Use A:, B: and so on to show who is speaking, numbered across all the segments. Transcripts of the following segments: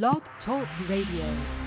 A: Blog Talk Radio.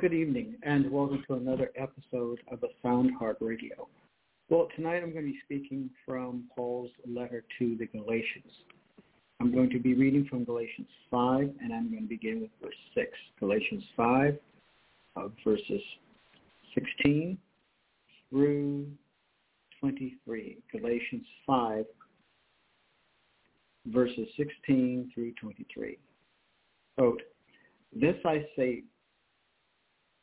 B: Good evening, and welcome to another episode of the Sound Heart Radio. Well, tonight I'm going to be speaking from Paul's letter to the Galatians. I'm going to be reading from Galatians 5, and I'm going to begin with verse 6. Galatians 5, uh, verses 16 through 23. Galatians 5, verses 16 through 23. Quote, This I say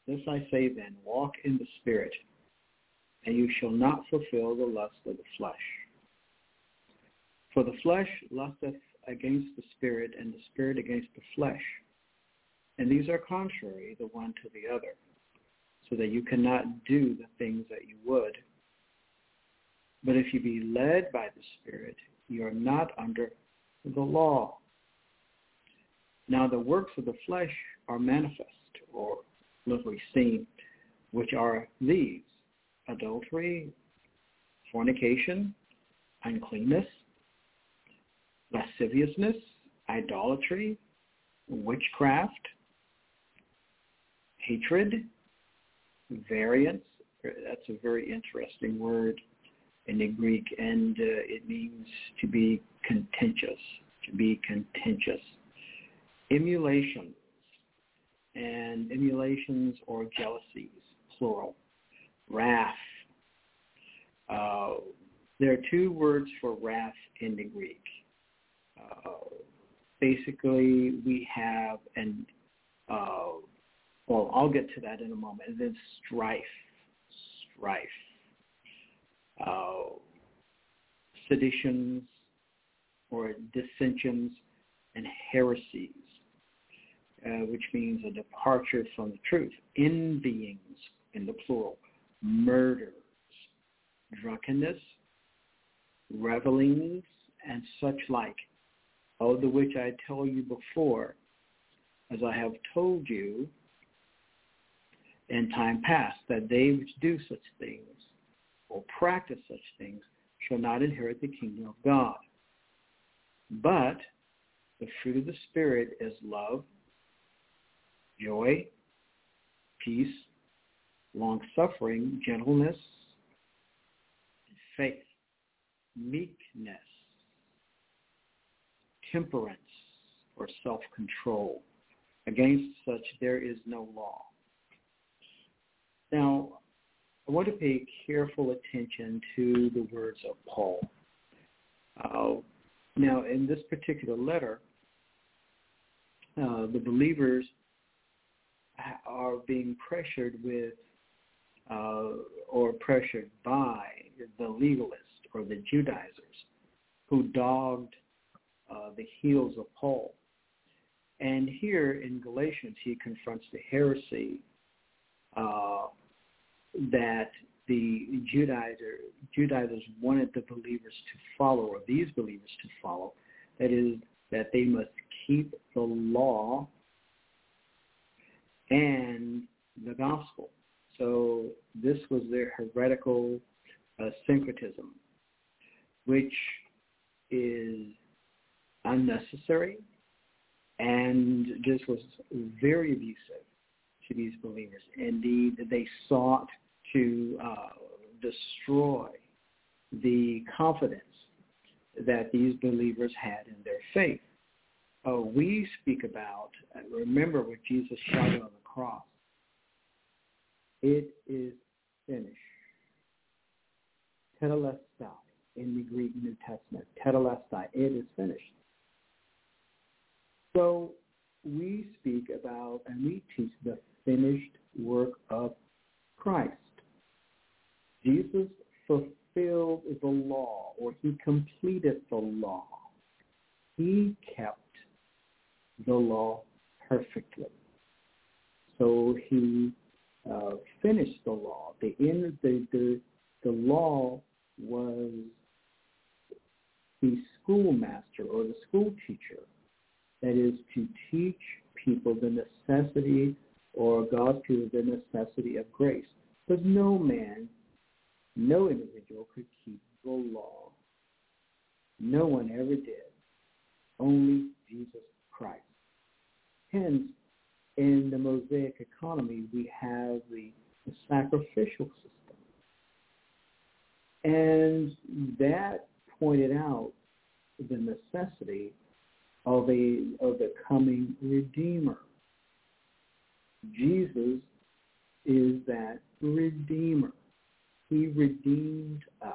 B: this I say then, walk in the Spirit, and you shall not fulfill the lust of the flesh. For the flesh lusteth against the Spirit, and the Spirit against the flesh. And these are contrary the one to the other, so that you cannot do the things that you would. But if you be led by the Spirit, you are not under the law. Now the works of the flesh are manifest, or literally seen, which are these, adultery, fornication, uncleanness, lasciviousness, idolatry, witchcraft, hatred, variance. That's a very interesting word in the Greek, and uh, it means to be contentious, to be contentious. Emulation, and emulations or jealousies, plural. Wrath. Uh, there are two words for wrath in the Greek. Uh, basically, we have an, uh, well, I'll get to that in a moment, and then strife. Strife. Uh, seditions or dissensions and heresies uh, which means a departure from the truth. Envyings, in the plural, murders, drunkenness, revelings, and such like, of the which I tell you before, as I have told you in time past, that they which do such things or practice such things shall not inherit the kingdom of God. But the fruit of the Spirit is love, joy, peace, long-suffering, gentleness, faith, meekness, temperance, or self-control. Against such there is no law. Now, I want to pay careful attention to the words of Paul. Uh, now, in this particular letter, uh, the believers are being pressured with uh, or pressured by the legalists or the Judaizers who dogged uh, the heels of Paul. And here in Galatians, he confronts the heresy uh, that the Judaizer, Judaizers wanted the believers to follow, or these believers to follow. That is, that they must keep the law and the gospel. So this was their heretical uh, syncretism, which is unnecessary, and this was very abusive to these believers. Indeed, they sought to uh, destroy the confidence that these believers had in their faith. Uh, we speak about, remember what Jesus shouted on the cross. It is finished. Tetelestai in the Greek New Testament. Tetelestai, it is finished. So we speak about and we teach the finished work of Christ. Jesus fulfilled the law or he completed the law. He kept the law perfectly. So he uh, finished the law. The end the, the the law was the schoolmaster or the school teacher. That is to teach people the necessity or God people the necessity of grace. Because no man, no individual could keep the law. No one ever did. Only Jesus Christ. Hence, in the Mosaic economy, we have the, the sacrificial system. And that pointed out the necessity of a of the coming redeemer. Jesus is that redeemer. He redeemed us.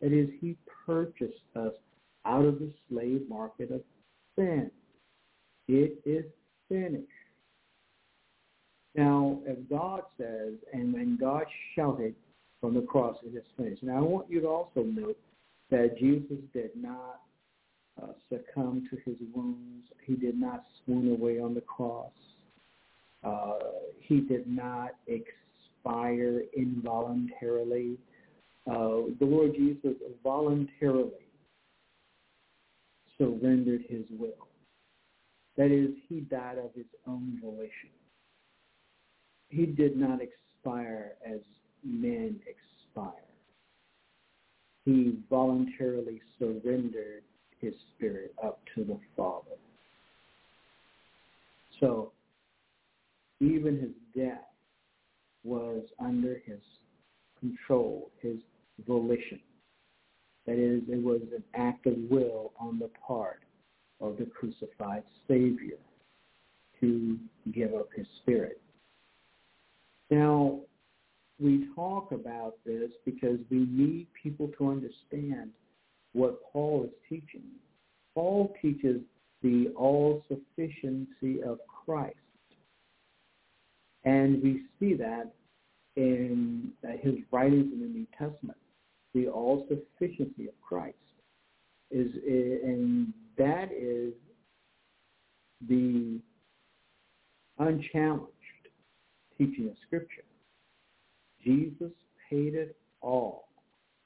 B: That is, he purchased us out of the slave market of sin. It is finished. Now, if God says, and when God shouted from the cross, it is finished. Now, I want you to also note that Jesus did not uh, succumb to his wounds. He did not swoon away on the cross. Uh, he did not expire involuntarily. Uh, the Lord Jesus voluntarily surrendered his will. That is, he died of his own volition. He did not expire as men expire. He voluntarily surrendered his spirit up to the Father. So even his death was under his control, his volition. That is, it was an act of will on the part of the crucified Savior to give up his spirit. Now, we talk about this because we need people to understand what Paul is teaching. Paul teaches the all-sufficiency of Christ. And we see that in his writings in the New Testament, the all-sufficiency of Christ. is, And that is the unchallenged teaching of Scripture. Jesus paid it all.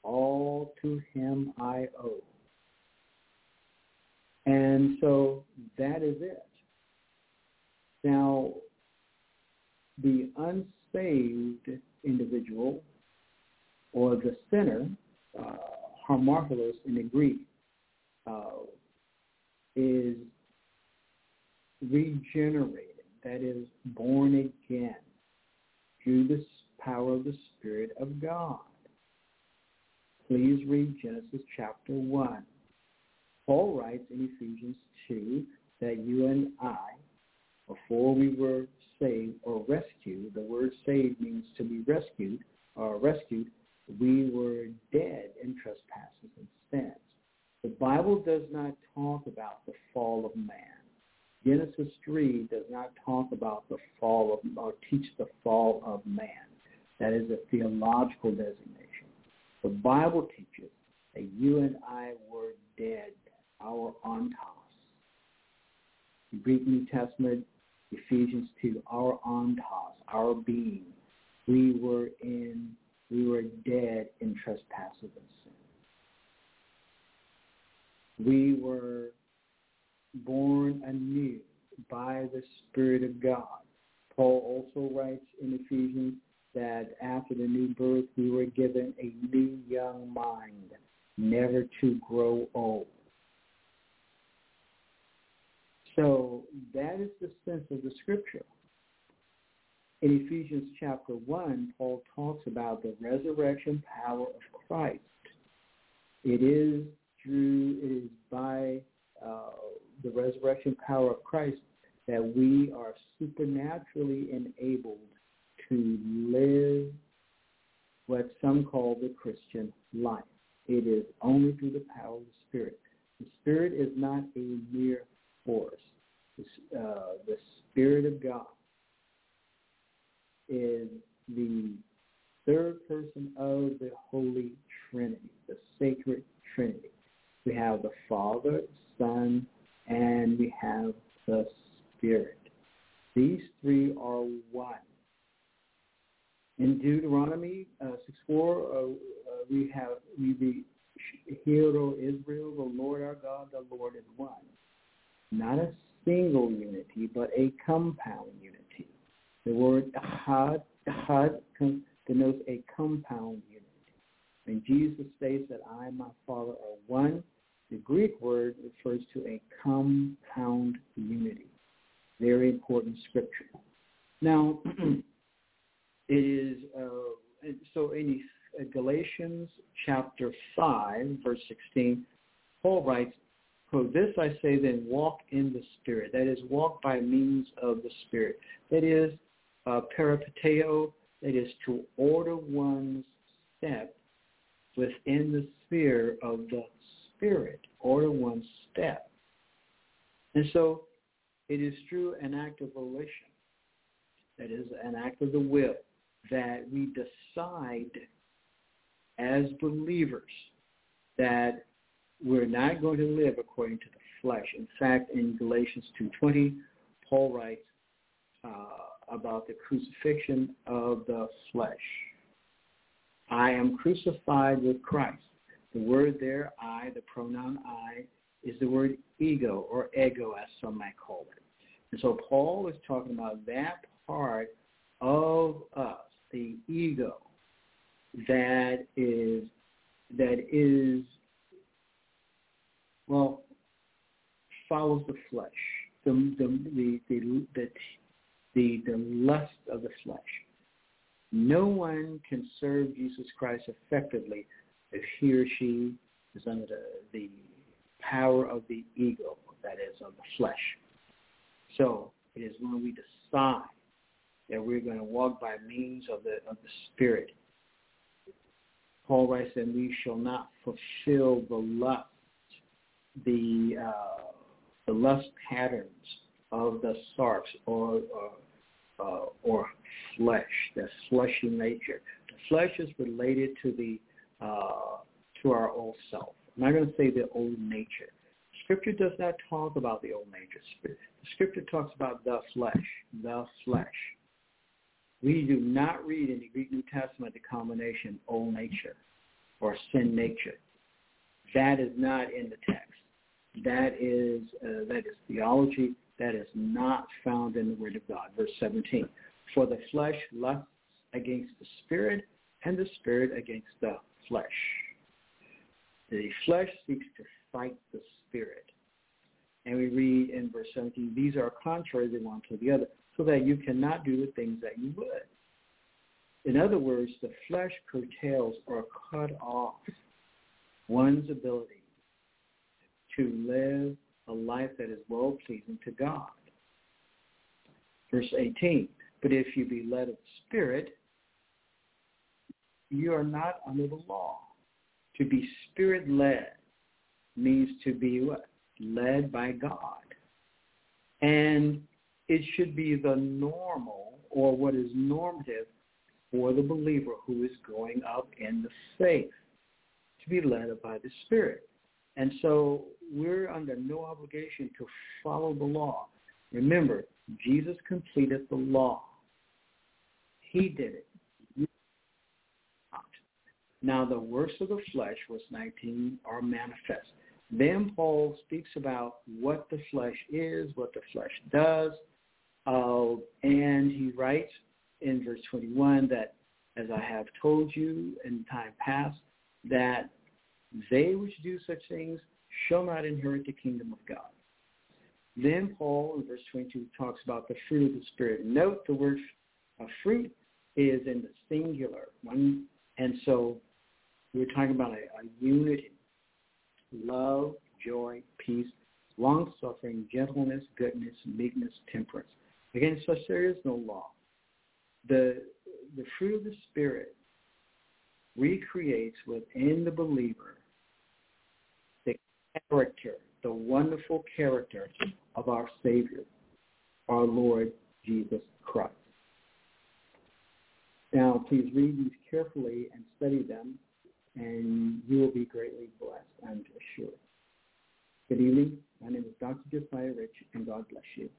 B: All to him I owe. And so that is it. Now, the unsaved individual or the sinner, uh, in the Greek, uh, is regenerated, that is, born again through the power of the Spirit of God. Please read Genesis chapter 1. Paul writes in Ephesians 2 that you and I, before we were saved or rescued, the word saved means to be rescued or rescued, we were dead in trespasses and sins. The Bible does not talk about the fall of man. Genesis 3 does not talk about the fall of, or teach the fall of man. That is a theological designation. The Bible teaches that you and I were dead, our ontos. The Greek New Testament, Ephesians 2, our ontos, our being. We were in, we were dead in trespasses and sin. We were born anew by the Spirit of God. Paul also writes in Ephesians that after the new birth, we were given a new young mind, never to grow old. So that is the sense of the scripture. In Ephesians chapter 1, Paul talks about the resurrection power of Christ. It is through, it is by uh, the resurrection power of Christ that we are supernaturally enabled to live what some call the Christian life. It is only through the power of the Spirit. The Spirit is not a mere force. The, uh, the Spirit of God is the third person of the Holy Trinity, the sacred Trinity. We have the Father, Son, and we have the Spirit. These three are one. In Deuteronomy uh, 6 4, uh, uh, we have we be Hear, O Israel, the Lord our God, the Lord is one. Not a single unity, but a compound unity. The word echad, echad denotes a compound unity. When Jesus states that I and my Father are one, the Greek word refers to a compound unity. Very important scripture. Now, it is, uh, so in Galatians chapter 5, verse 16, Paul writes, For this I say then, walk in the Spirit. That is, walk by means of the Spirit. That is, uh, peripateo, that is to order one's step within the sphere of the Spirit, order one's step. And so it is through an act of volition, that is an act of the will, that we decide as believers that we're not going to live according to the flesh. In fact, in Galatians 2.20, Paul writes uh, about the crucifixion of the flesh. I am crucified with Christ. The word there, I, the pronoun I, is the word ego or ego as some might call it. And so Paul is talking about that part of us, the ego, that is that is well follows the flesh, the the the the the, the, the lust of the flesh. No one can serve Jesus Christ effectively if he or she is under the, the power of the ego, that is, of the flesh. So it is when we decide that we're going to walk by means of the of the Spirit Paul writes that we shall not fulfill the lust, the uh, the lust patterns of the sarx or or, uh, or flesh, the fleshy nature. The flesh is related to the uh, to our old self. I'm not going to say the old nature. Scripture does not talk about the old nature. The scripture talks about the flesh, the flesh. We do not read in the Greek New Testament the combination old nature or sin nature. That is not in the text. That is uh, that is theology. That is not found in the Word of God. Verse 17. For the flesh lusts against the spirit, and the spirit against the flesh. The flesh seeks to fight the spirit. And we read in verse 17, these are contrary one to the other, so that you cannot do the things that you would. In other words, the flesh curtails or cut off one's ability to live a life that is well-pleasing to God. Verse 18, but if you be led of the Spirit, you are not under the law. To be Spirit-led means to be what? Led by God. And it should be the normal or what is normative for the believer who is growing up in the faith to be led by the Spirit. And so we're under no obligation to follow the law. Remember, Jesus completed the law. He did it. Now the works of the flesh, verse 19, are manifest. Then Paul speaks about what the flesh is, what the flesh does, writes in verse 21 that, as I have told you in time past, that they which do such things shall not inherit the kingdom of God. Then Paul in verse 22 talks about the fruit of the Spirit. Note the word fruit is in the singular. One, and so we're talking about a, a unity. Love, joy, peace, long-suffering, gentleness, goodness, meekness, temperance. Against such there is no law the the fruit of the spirit recreates within the believer the character, the wonderful character of our Savior, our Lord Jesus Christ. Now, please read these carefully and study them, and you will be greatly blessed, I'm. Good evening. My name is Dr. Josiah Rich, and God bless you.